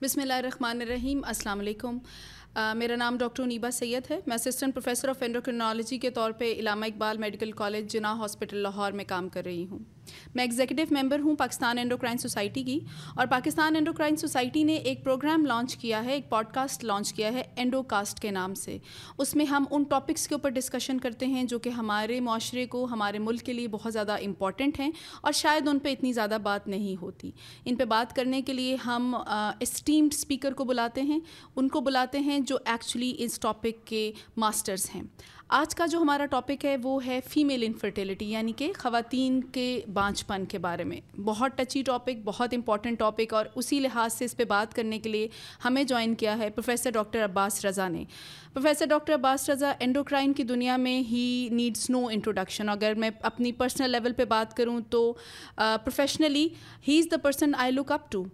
بسم اللہ الرحمن الرحیم السلام علیکم میرا نام ڈاکٹر نیبا سید ہے میں اسسٹنٹ پروفیسر آف اینڈرو کے طور پہ Allama Iqbal medical college Jinnah hospital Lahore میں کام کر رہی ہوں میں ایگزیکٹو ممبر ہوں پاکستان اینڈوکرائن کرائن سوسائٹی کی اور پاکستان اینڈوکرائن کرائن سوسائٹی نے ایک پروگرام لانچ کیا ہے ایک پوڈ کاسٹ لانچ کیا ہے اینڈو کاسٹ کے نام سے اس میں ہم ان ٹاپکس کے اوپر ڈسکشن کرتے ہیں جو کہ ہمارے معاشرے کو ہمارے ملک کے لیے بہت زیادہ امپورٹنٹ ہیں اور شاید ان پہ اتنی زیادہ بات نہیں ہوتی ان پہ بات کرنے کے لیے ہم اسٹیمڈ اسپیکر کو بلاتے ہیں ان کو بلاتے ہیں جو ایکچولی اس ٹاپک کے ماسٹرس ہیں آج کا جو ہمارا ٹاپک ہے وہ ہے فیمیل انفرٹیلٹی یعنی کہ خواتین کے بانچ پن کے بارے میں بہت ٹچی ٹاپک بہت امپورٹنٹ ٹاپک اور اسی لحاظ سے اس پہ بات کرنے کے لیے ہمیں جوائن کیا ہے پروفیسر ڈاکٹر عباس رضا نے professor doctor Abbas Raza endocrine کی دنیا میں ہی نیڈس نو انٹروڈکشن اگر میں اپنی پرسنل لیول پہ بات کروں تو professionally he is the person I look up to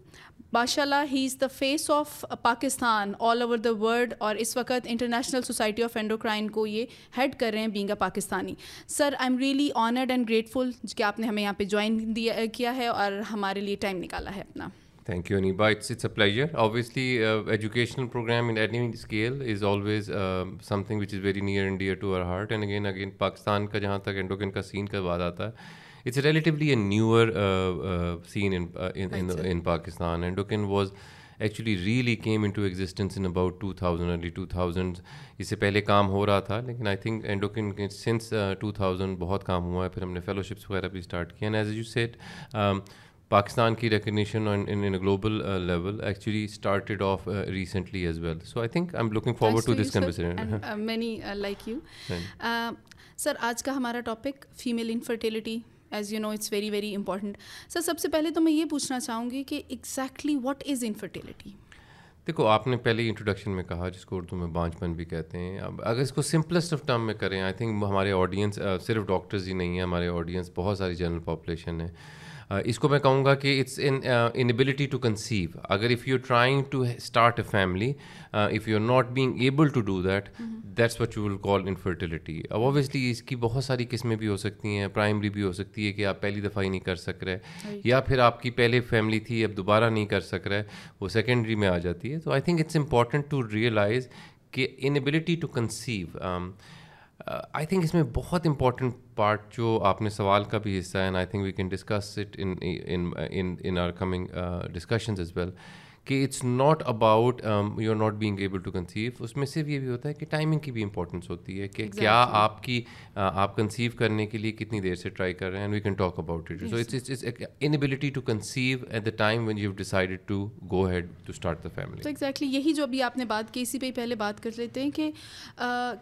ماشاء اللہ he is the face of Pakistan all over the world اور اس وقت انٹرنیشنل سوسائٹی آف اینڈوکرائن کو یہ ہیڈ کر رہے ہیں being a Pakistani sir I am really honoured and grateful کہ آپ نے ہمیں یہاں پہ جوائن دیا uh, کیا ہے اور ہمارے لیے ٹائم نکالا ہے اپنا thank you Aneeba it's it's a pleasure obviously educational programme in any scale is always something which is very near and dear to our heart and again again Pakistan کا جہاں تک کا سین کا بات آتا ہے it's a relatively a newer scene in Pakistan and ڈوکن was actually really came into existence in about two two thousand early thousand اس سے پہلے کام ہو رہا تھا لیکن I think and since two thousand بہت کام ہوا ہے پھر ہم نے فیلوشپس وغیرہ بھی اسٹارٹ کیا and as you said Pakistan کی recognition global level actually started off recently as well so I think I am looking forward to this like you sir آج کا ہمارا topic female infertility as you know it's very very important sir سب سے پہلے تو میں یہ پوچھنا چاہوں گی کہ ایگزیکٹلی واٹ از انفرٹیلٹی دیکھو آپ نے پہلے انٹروڈکشن میں کہا جس کو اردو میں بانچپن بھی کہتے ہیں اب اگر اس کو سمپلسٹ آف ٹرم میں کریں آئی تھنک ہمارے آڈینس صرف ڈاکٹرز ہی نہیں ہیں ہمارے آڈینس بہت ساری جنرل پاپولیشن ہے اس کو میں کہوں گا کہ it's an inability to conceive اگر if you trying to start a family if you are not being able to do that that's what you will call infertility obviously اس کی بہت ساری قسمیں بھی ہو سکتی ہیں پرائمری بھی ہو سکتی ہے کہ آپ پہلی دفعہ ہی نہیں کر سک رہے یا پھر آپ کی پہلے فیملی تھی اب دوبارہ نہیں کر سک رہے وہ سیکنڈری میں آ جاتی ہے تو I think it's important to realise کہ inability to conceive I think اس میں بہت امپورٹنٹ پارٹ جو آپ نے سوال کا بھی حصہ ہے and I think we can discuss it in our coming discussions as well کہ it's not about you are not being able to conceive اس میں صرف یہ بھی ہوتا ہے کہ ٹائمنگ کی بھی امپورٹنس ہوتی ہے کہ کیا آپ کی آپ کنسیو کرنے کے لیے کتنی دیر سے ٹرائی کر رہے ہیں we can talk about it so to to to conceive at the the time when you decided go head start family exactly یہی جو ابھی آپ نے بات کی اسی پہ پہلے بات کر لیتے ہیں کہ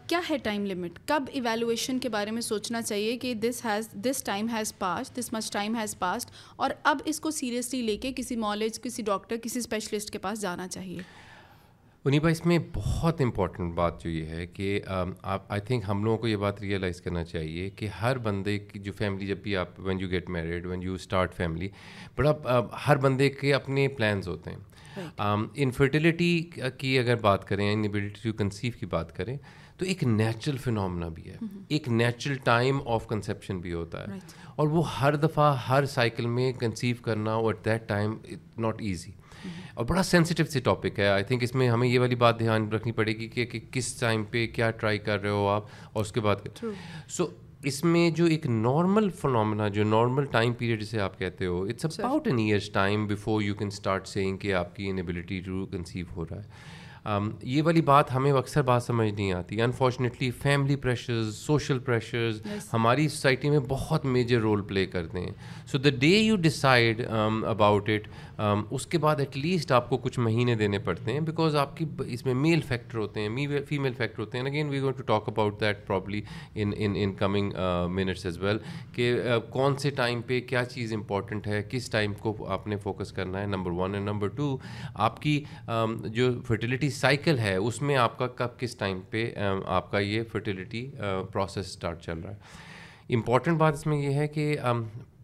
کیا ہے ٹائم لمٹ کب ایویلویشن کے بارے میں سوچنا چاہیے کہ this has this time has passed this much time has passed اور اب اس کو سیریسلی لے کے کسی نالج کسی ڈاکٹر کسی اسپیشلسٹ کے پاس جانا چاہیے انیبا اس میں بہت امپورٹنٹ بات جو یہ ہے کہ آپ آئی تھنک ہم لوگوں کو یہ بات ریئلائز کرنا چاہیے کہ ہر بندے کی جو فیملی جب بھی آپ when you get when you start family بڑا ہر بندے کے اپنے پلانز ہوتے ہیں انفرٹیلٹی کی اگر بات کریں ٹو کنسیو کی بات کریں تو ایک نیچرل فنومنا بھی ہے ایک نیچرل ٹائم آف کنسیپشن بھی ہوتا ہے اور وہ ہر دفعہ ہر سائیکل میں کنسیو کرنا اور دیٹ ٹائم ناٹ ایزی اور بڑا سینسیٹیو سی ٹاپک ہے آئی تھنک اس میں ہمیں یہ والی بات دھیان رکھنی پڑے گی کہ, کس ٹائم پہ کیا ٹرائی کر رہے ہو آپ اور اس کے بعد سو اس میں جو ایک نارمل فنامنا جو نارمل ٹائم پیریڈ جسے آپ کہتے ہو it's about an years time before you can start seeing کہ آپ کی انیبلٹی ٹو کنسیو ہو رہا ہے یہ والی بات ہمیں اکثر بات سمجھ نہیں آتی unfortunately family pressures social pressures ہماری سوسائٹی میں بہت میجر رول پلے کرتے ہیں so the day you decide about it اس کے بعد ایٹ لیسٹ آپ کو کچھ مہینے دینے پڑتے ہیں بیکاز آپ کی اس میں میل فیکٹر ہوتے ہیں فیمیل فیکٹر ہوتے ہیں again we want to talk about that probably in in coming minutes as well کہ کون سے ٹائم پہ کیا چیز امپورٹنٹ ہے کس ٹائم کو آپ نے فوکس کرنا ہے number one and number two آپ کی جو فرٹیلیٹی سائیکل ہے اس میں آپ کا کب کس ٹائم پہ آپ کا یہ فرٹیلٹی پروسیس اسٹارٹ چل رہا ہے امپورٹنٹ بات اس میں یہ ہے کہ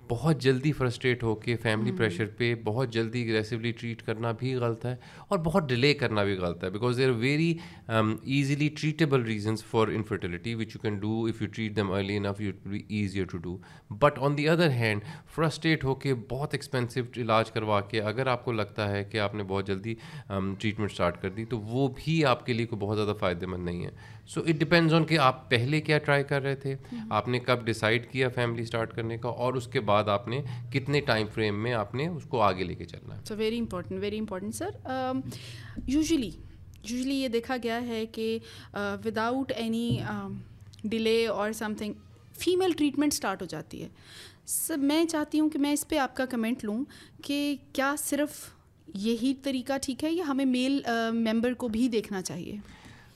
بہت جلدی فرسٹریٹ ہو کے فیملی پریشر پہ بہت جلدی اگریسولی ٹریٹ کرنا بھی غلط ہے اور بہت ڈیلے کرنا بھی غلط ہے because there are very easily treatable reasons for infertility which you can do if you treat them early enough you be easier to do but on the other hand frustrate ہو کے بہت expensive علاج کروا کے اگر آپ کو لگتا ہے کہ آپ نے بہت جلدی ٹریٹمنٹ um, اسٹارٹ کر دی تو وہ بھی آپ کے لیے کوئی بہت زیادہ فائدے مند نہیں ہے سو اٹ ڈپینڈز آن کہ آپ پہلے کیا ٹرائی کر رہے تھے آپ نے کب ڈیسائڈ کیا فیملی اسٹارٹ کرنے کا اور اس کے بعد بعد آپ نے کتنے ٹائم فریم میں آپ نے اس کو آگے لے کے چلنا ہے so very important very important sir usually usually یہ دیکھا گیا ہے کہ ود آؤٹ اینی ڈیلے اور something female treatment start ہو جاتی ہے سر میں چاہتی ہوں کہ میں اس پہ آپ کا کمنٹ لوں کہ کیا صرف یہی طریقہ ٹھیک ہے یا ہمیں میل ممبر uh, کو بھی دیکھنا چاہیے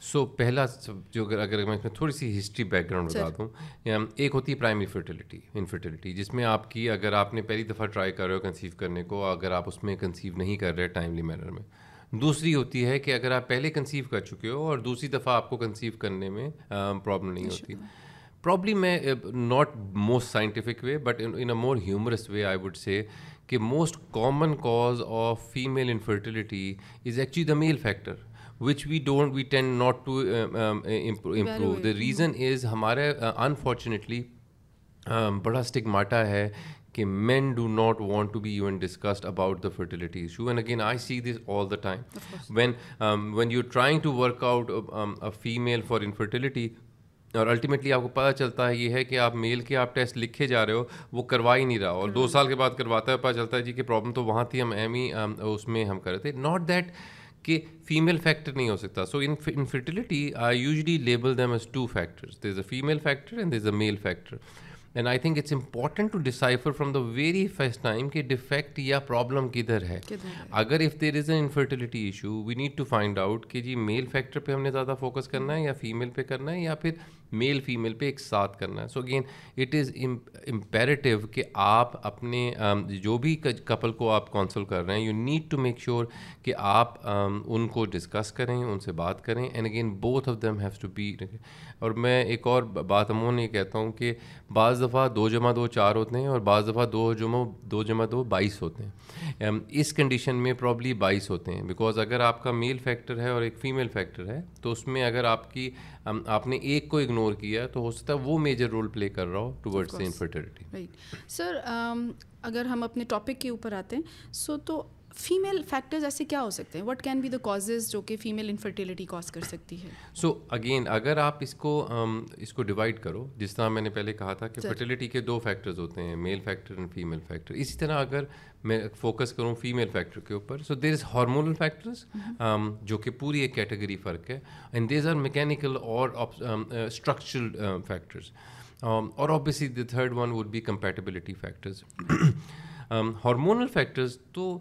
سو پہلا جو اگر میں اس میں تھوڑی سی ہسٹری بیک گراؤنڈ بتا دوں ایک ہوتی ہے پرائمری فرٹیلٹی انفرٹیلٹی جس میں آپ کی اگر آپ نے پہلی دفعہ ٹرائی کر رہے ہو کنسیو کرنے کو اگر آپ اس میں کنسیو نہیں کر رہے ٹائملی مینر میں دوسری ہوتی ہے کہ اگر آپ پہلے کنسیو کر چکے ہو اور دوسری دفعہ آپ کو کنسیو کرنے میں پرابلم نہیں ہوتی پرابلم میں not most scientific way but in a more humorous way I would say کہ most common cause of female infertility is actually the male factor which we don't we tend not to improve the reason is ہمارے unfortunately uh, um, بڑا stigma ہے کہ men do not want to be you discussed about the fertility issue and again I see this all the time when when you trying to work out female for infertility اور ultimately آپ کو پتہ چلتا ہے یہ ہے کہ آپ میل کے آپ ٹیسٹ لکھے جا رہے ہو وہ کروا ہی نہیں رہا اور دو ہاں. سال کے بعد کرواتا ہے پتہ چلتا ہے جی کہ پرابلم تو وہاں تھی ہم اہم ہی um، اس میں ہم کر رہے تھے ناٹ دیٹ کہ فیمیل فیکٹر نہیں ہو سکتا so infertility I usually label them as two factors there is a female factor and there is a male factor and I think it's important to decipher from the very first time کہ defect یا problem کدھر ہے اگر if there is a infertility issue we need to find out کہ جی male factor پہ ہم نے زیادہ فوکس کرنا ہے یا فیمیل پہ کرنا ہے یا پھر میل فیمیل پہ ایک ساتھ کرنا ہے so again it is imperative کہ آپ اپنے um, جو بھی کپل کو آپ کونسل کر رہے ہیں you need to make sure کہ آپ um, ان کو ڈسکس کریں ان سے بات کریں and again both of them have to be اور میں ایک اور بات عموماً یہ کہتا ہوں کہ بعض دفعہ دو جمع دو چار ہوتے ہیں اور بعض دفعہ دو جمع دو جمع دو بائیس ہوتے ہیں um, اس کنڈیشن میں پرابلی بائیس ہوتے ہیں بیکاز اگر آپ کا میل فیکٹر ہے اور ایک فیمیل فیکٹر ہے تو اس میں اگر آپ کی آپ نے ایک کو اگنور کیا تو ہو سکتا ہے وہ میجر رول پلے کر رہا ہو انفرٹیلٹی رائٹ سر اگر ہم اپنے ٹاپک کے اوپر آتے ہیں سو تو فیمیل فیکٹرز ایسے کیا ہو سکتے ہیں what can be the causes جو کہ فیمیل انفرٹیلٹی کاز کر سکتی ہے سو اگین اگر آپ اس کو اس کو ڈیوائڈ کرو جس طرح میں نے پہلے کہا تھا کہ فرٹیلٹی کے دو فیکٹرز ہوتے ہیں male factor and female factor اسی طرح اگر میں فوکس کروں فیمیل فیکٹر کے اوپر so there is hormonal factors جو کہ پوری ایک کیٹیگری فرق ہے اینڈ دیز آر میکینیکل اور اسٹرکچرل فیکٹرز اور obviously the third one would be compatibility factors hormonal factors تو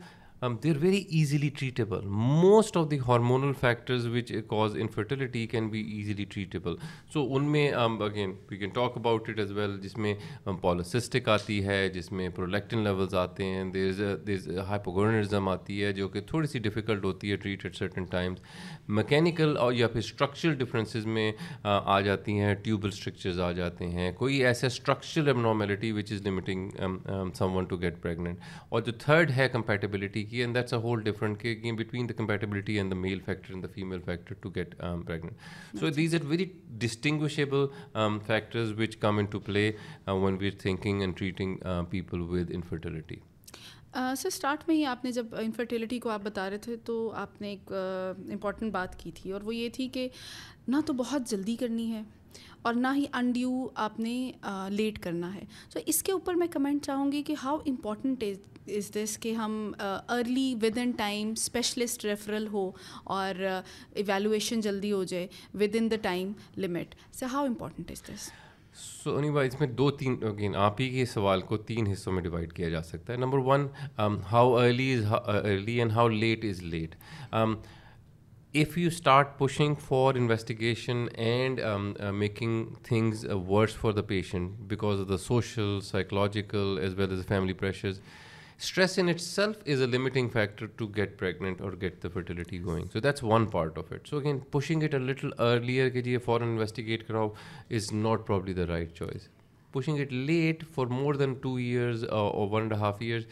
they are very easily treatable most of the hormonal factors which cause infertility can be easily treatable so ان میں talk about it as well جس میں پالوسسٹک آتی ہے جس میں پروڈکٹن levels آتے ہیں آتی ہے جو کہ تھوڑی سی ڈیفیکلٹ ہوتی ہے treat at certain times mechanical اور یا پھر اسٹرکچرل ڈفرینسز میں آ جاتی ہیں ٹیوبل اسٹرکچرز آ جاتے ہیں کوئی ایسا structural abnormality which is limiting someone to get pregnant اور جو تھرڈ ہے compatibility Yeah, and that's a whole different game between the compatibility and the male factor and the female factor to get um, pregnant. So these are very distinguishable um, factors which come into play uh, when we're thinking and treating uh, people with infertility. Sir start میں ہی آپ نے جب infertility کو آپ بتا رہے تھے تو آپ نے ایک امپورٹنٹ بات کی تھی اور وہ یہ تھی کہ نہ تو بہت جلدی کرنی ہے اور نہ ہی ان ڈیو آپ نے لیٹ کرنا ہے تو اس کے اوپر میں کمنٹ چاہوں گی کہ ہاؤ امپورٹنٹ از دس کہ ہم early within time specialist referral ہو اور ایویلویشن جلدی ہو جائے within the time limit so how important is this so بھائی اس میں دو تین اگین آپ ہی کے سوال کو تین حصوں میں ڈیوائڈ کیا جا سکتا ہے number one how early is early and how late is late if you start pushing for investigation and making things worse for the patient because of the social psychological as well as family pressures stress in itself is a limiting factor to get pregnant اور get the fertility going so that's one part of it so again pushing it a little earlier کے جی فوراً investigate کراؤ is not probably the right choice pushing it late for more than two years اور one and half years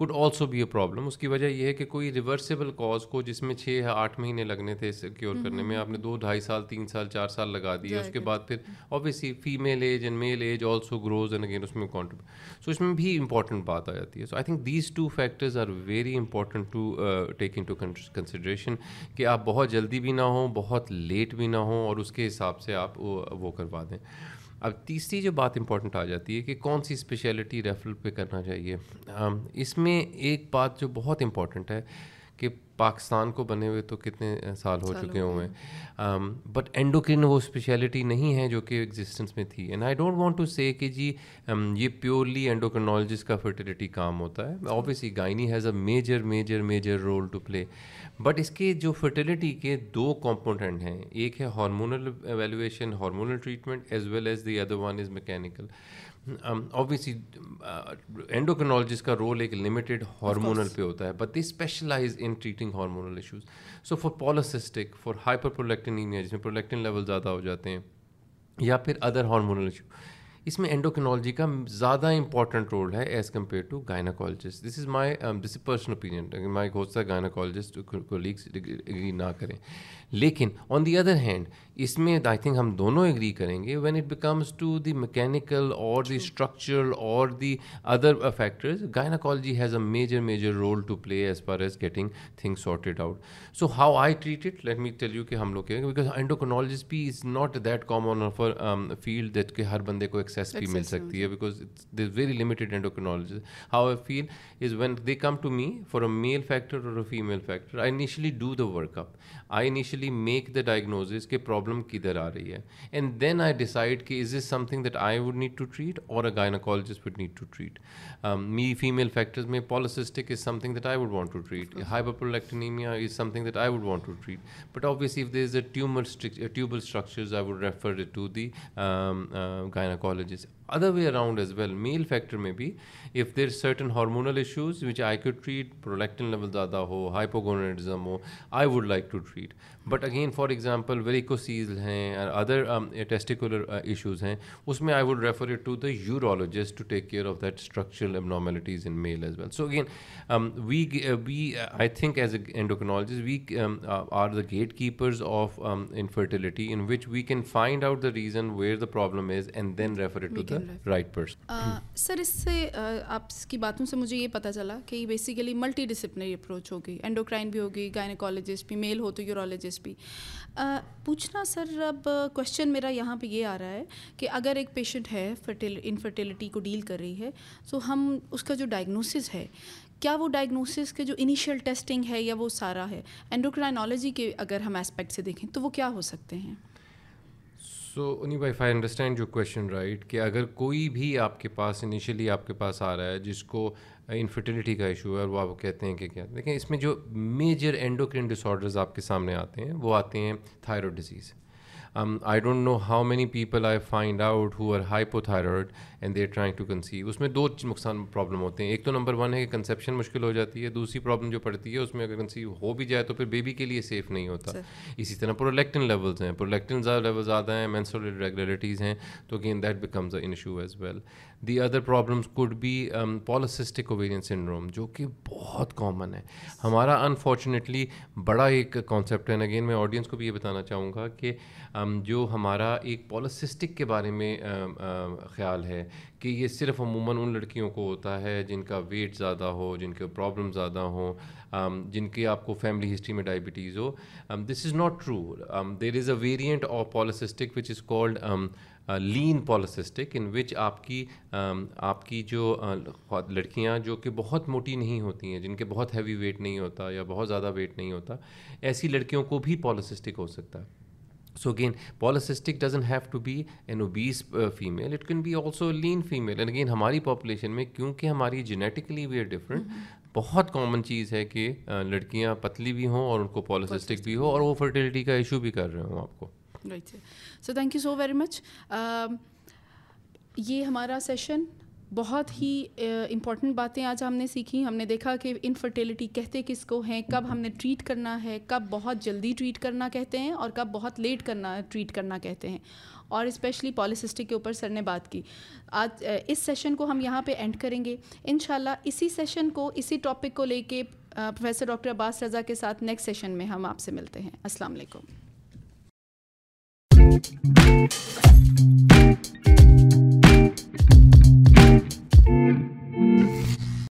could also be a problem اس کی وجہ یہ ہے کہ کوئی ریورسیبل کاز کو جس میں چھ آٹھ مہینے لگنے تھے اس کرنے میں آپ نے دو ڈھائی سال تین سال چار سال لگا دیے اس کے بعد پھر obviously female age and male age also grows and again اس میں کانٹریبیوٹ سو اس میں بھی امپارٹنٹ بات آ جاتی ہے so I think these two factors are very important to take into consideration کہ آپ بہت جلدی بھی نہ ہوں بہت لیٹ بھی نہ ہوں اور اس کے حساب سے آپ وہ کروا دیں اب تیسری جو بات امپورٹنٹ آ جاتی ہے کہ کون سی اسپیشلٹی ریفرل پہ کرنا چاہیے اس میں ایک بات جو بہت امپورٹنٹ ہے کہ پاکستان کو بنے ہوئے تو کتنے سال ہو چکے ہوئے ہیں بٹ اینڈوکرین وہ اسپیشلٹی نہیں ہے جو کہ ایگزسٹنس میں تھی and I don't want to say کہ جی یہ پیورلی اینڈوکرنالوجسٹ کا فرٹیلیٹی کام ہوتا ہے obviously gynae has a major major major role to play but اس کے جو فرٹیلٹی کے دو کمپوننٹ ہیں ایک ہے hormonal evaluation hormonal treatment as well as the other one is mechanical obviously endocrinologists کا رول ایک لمیٹیڈ ہارمونل پہ ہوتا ہے but the specialise in treating hormonal issues so for polycystic for hyper prolactin جس میں پروڈکٹن لیول زیادہ ہو جاتے ہیں یا پھر ادر ہارمونل ایشو اس میں اینڈوکنالوجی کا زیادہ امپورٹنٹ رول ہے as compare to gynaecologist this is my this is personal opinion my گوسا gynaecologist کو لیگس نہ کریں لیکن آن دی ادر ہینڈ اس میں آئی تھنک ہم دونوں ایگری کریں گے when it becomes to the mechanical or the structural or the other factors gynaecology has a major major role to play as far as getting thing sorted out so how I treat it let me tell you کہ ہم لوگ کہیں گے because endocrinologists بھی is not that common for field that کہ ہر بندے کو ایکسیس بھی مل سکتی ہے because these very limited endocrinologists how I feel is when they come to me for a male factor اور a female factor I initially do the work up I initially make the diagnosis کہ problem کدھر آ رہی ہے and then I decide کہ is is something that I would need to treat or a gynaecologist would need to treat me female factors میں polycystic is something that I would want to treat hyperprolactinaemia is something that I would want to treat but obviously if there is a tumour tubal structures I would refer to the gynaecologist other way around as well male factor میں بھی if there certain hormonal issues which I can treat prolactin level زیادہ ہو hypogonadism who I would like to treat but again for example varicoceles ہیں other testicular issues ہیں اس میں I would it to the urologist to take care of that structural abnormalities in male as well so again we we I think as a endocrinologist we are the gatekeepers of infertility in which we can find out the reason where the problem is and then it to the right person sir اس سے آپ کی باتوں سے مجھے یہ پتا چلا کہ بیسیکلی ملٹی ڈسپلنری اپروچ ہوگی اینڈوکرائن بھی ہوگی گائنیکالوجسٹ بھی میل ہو تو یورولوجسٹ بھی پوچھنا سر اب کوشچن میرا یہاں پہ یہ آ رہا ہے کہ اگر ایک پیشنٹ ہے انفرٹیلٹی کو ڈیل کر رہی ہے تو ہم اس کا جو ڈائگنوسز ہے کیا وہ ڈائگنوسس کے جو انیشیل ٹیسٹنگ ہے یا وہ سارا ہے اینڈوکرائنالوجی کے اگر ہم اسپیکٹ سے دیکھیں تو وہ کیا ہو سکتے ہیں سو انیب بائیف I understand your question right کہ اگر کوئی بھی آپ کے پاس انیشلی آپ کے پاس آ رہا ہے جس کو انفرٹیلیٹی کا ایشو ہے اور وہ آپ کہتے ہیں کہ کیا دیکھیں اس میں جو میجر اینڈوکرین ڈس آرڈرز آپ کے سامنے آتے ہیں وہ آتے ہیں thyroid disease I don't know how many people I find out who are hypothyroid and they trying to conceive اس میں دو نقصان پرابلم ہوتے ہیں ایک تو نمبر ون ہے کہ کنسیپشن مشکل ہو جاتی ہے دوسری پرابلم جو پڑتی ہے اس میں اگر کنسیو ہو بھی جائے تو پھر بیبی کے لیے سیف نہیں ہوتا اسی طرح پرولیکٹن لیولز ہیں پرولیکٹن زیادہ ہیں مینسول ریگولرٹیز ہیں تو again that becomes a issue as well the other problems could be polycystic ovarian syndrome جو کہ بہت کامن ہے ہمارا انفارچونیٹلی بڑا ایک کانسیپٹ ہے اگین میں آڈینس کو بھی یہ بتانا چاہوں گا کہ um, جو ہمارا ایک پالاسسٹک کے بارے میں um, um, خیال ہے کہ یہ صرف عموماً ان لڑکیوں کو ہوتا ہے جن کا ویٹ زیادہ ہو جن کے پرابلم زیادہ ہوں جن کی آپ کو فیملی ہسٹری میں diabetes who this is not true there is a variant of polycystic which is called lean polycystic in which آپ کی آپ کی جو لڑکیاں جو کہ بہت موٹی نہیں ہوتی ہیں جن کے بہت ہیوی ویٹ نہیں ہوتا یا بہت زیادہ ویٹ نہیں ہوتا ایسی لڑکیوں کو بھی پالاسٹک ہو سکتا ہے so again polycystic doesn't have to be an obese female it can be also lean female and again ہماری پاپولیشن میں کیونکہ ہماری جینیٹکلی وی آر ڈفرینٹ بہت کامن چیز ہے کہ لڑکیاں پتلی بھی ہوں اور ان کو پالاسٹک بھی ہو اور وہ فرٹیلٹی کا ایشو بھی کر رہے ہوں آپ کو right so thank you so very much یہ ہمارا سیشن بہت ہی امپورٹنٹ uh, باتیں آج ہم نے سیکھیں ہم نے دیکھا کہ انفرٹیلٹی کہتے کس کو ہیں کب ہم نے ٹریٹ کرنا ہے کب بہت جلدی ٹریٹ کرنا کہتے ہیں اور کب بہت لیٹ کرنا ٹریٹ کرنا کہتے ہیں اور اسپیشلی پالیسسٹک کے اوپر سر نے بات کی آج uh, اس سیشن کو ہم یہاں پہ اینڈ کریں گے ان شاء اللہ اسی سیشن کو اسی ٹاپک کو لے کے پروفیسر ڈاکٹر عباس رضا کے ساتھ نیکسٹ سیشن میں ہم آپ سے ملتے ہیں السلام علیکم Thank you.